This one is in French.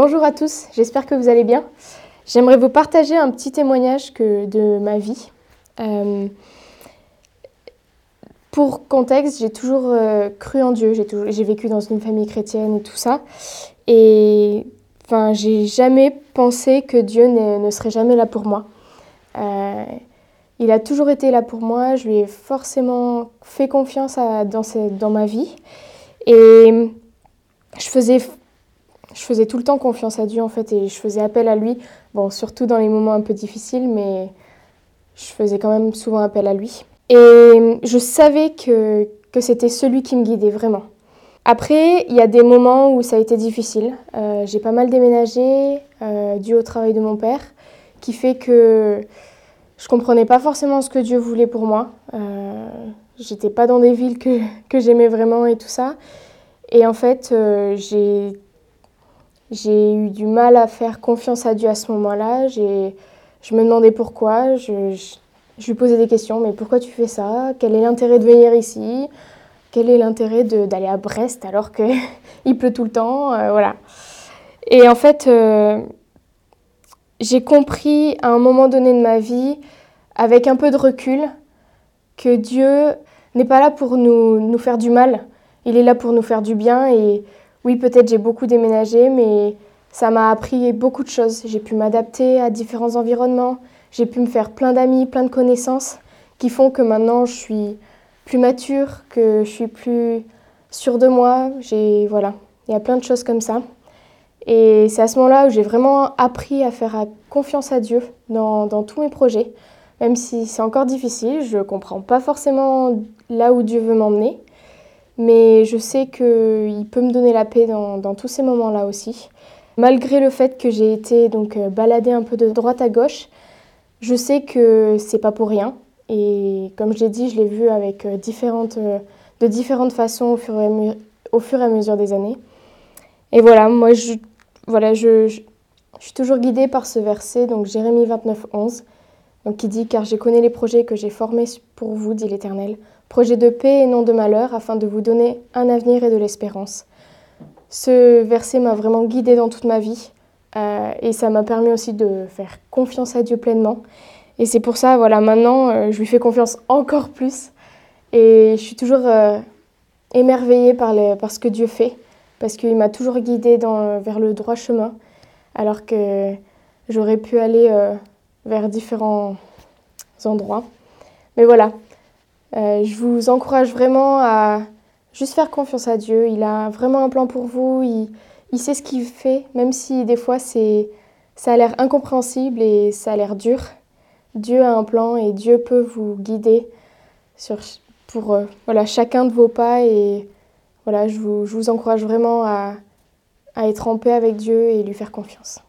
Bonjour à tous, j'espère que vous allez bien. J'aimerais vous partager un petit témoignage que, de ma vie. Euh, pour contexte, j'ai toujours euh, cru en Dieu, j'ai vécu dans une famille chrétienne et tout ça. Et enfin, j'ai jamais pensé que Dieu ne serait jamais là pour moi. Euh, il a toujours été là pour moi, je lui ai forcément fait confiance dans, dans ma vie. Et je faisais, je faisais tout le temps confiance à Dieu en fait et je faisais appel à lui. Bon, surtout dans les moments un peu difficiles, mais je faisais quand même souvent appel à lui. Et je savais que, que c'était celui qui me guidait vraiment. Après, il y a des moments où ça a été difficile. Euh, j'ai pas mal déménagé euh, dû au travail de mon père, qui fait que je comprenais pas forcément ce que Dieu voulait pour moi. Euh, J'étais pas dans des villes que, que j'aimais vraiment et tout ça. Et en fait, euh, j'ai eu du mal à faire confiance à Dieu à ce moment-là. Je me demandais pourquoi. Je, je, lui posais des questions. Mais pourquoi tu fais ça? Quel est l'intérêt de venir ici? Quel est l'intérêt d'aller à Brest alors qu'il pleut tout le temps? Euh, Voilà. Et en fait, euh, j'ai compris à un moment donné de ma vie, avec un peu de recul, que Dieu n'est pas là pour nous, nous faire du mal il est là pour nous faire du bien. Et oui, peut-être j'ai beaucoup déménagé, mais ça m'a appris beaucoup de choses. J'ai pu m'adapter à différents environnements. J'ai pu me faire plein d'amis, plein de connaissances qui font que maintenant je suis plus mature, que je suis plus sûre de moi. J'ai voilà, il y a plein de choses comme ça. Et c'est à ce moment-là où j'ai vraiment appris à faire confiance à Dieu dans, dans tous mes projets, même si c'est encore difficile. Je ne comprends pas forcément là où Dieu veut m'emmener, mais je sais qu'il peut me donner la paix dans, tous ces moments-là aussi. Malgré le fait que j'ai été donc euh, baladée un peu de droite à gauche, je sais que c'est pas pour rien. Et comme je l'ai dit, je l'ai vu avec euh, différentes, euh, de différentes façons au fur, et à mesure des années. Et voilà, moi, je, voilà, je suis toujours guidée par ce verset, donc Jérémie 29, 11, donc, qui dit Car j'ai connu les projets que j'ai formés pour vous, dit l'Éternel, projet de paix et non de malheur, afin de vous donner un avenir et de l'espérance. Ce verset m'a vraiment guidée dans toute ma vie euh, et ça m'a permis aussi de faire confiance à Dieu pleinement. Et c'est pour ça, voilà, maintenant, euh, je lui fais confiance encore plus et je suis toujours euh, émerveillée par, par, ce que Dieu fait parce qu'il m'a toujours guidée dans, vers le droit chemin alors que j'aurais pu aller vers différents endroits. Mais voilà, euh, je vous encourage vraiment à juste faire confiance à Dieu. Il a vraiment un plan pour vous. Il, il sait ce qu'il fait, même si des fois c'est, ça a l'air incompréhensible et ça a l'air dur. Dieu a un plan et Dieu peut vous guider sur, pour euh, voilà, chacun de vos pas. Et voilà, je vous, je vous encourage vraiment à, à être en paix avec Dieu et lui faire confiance.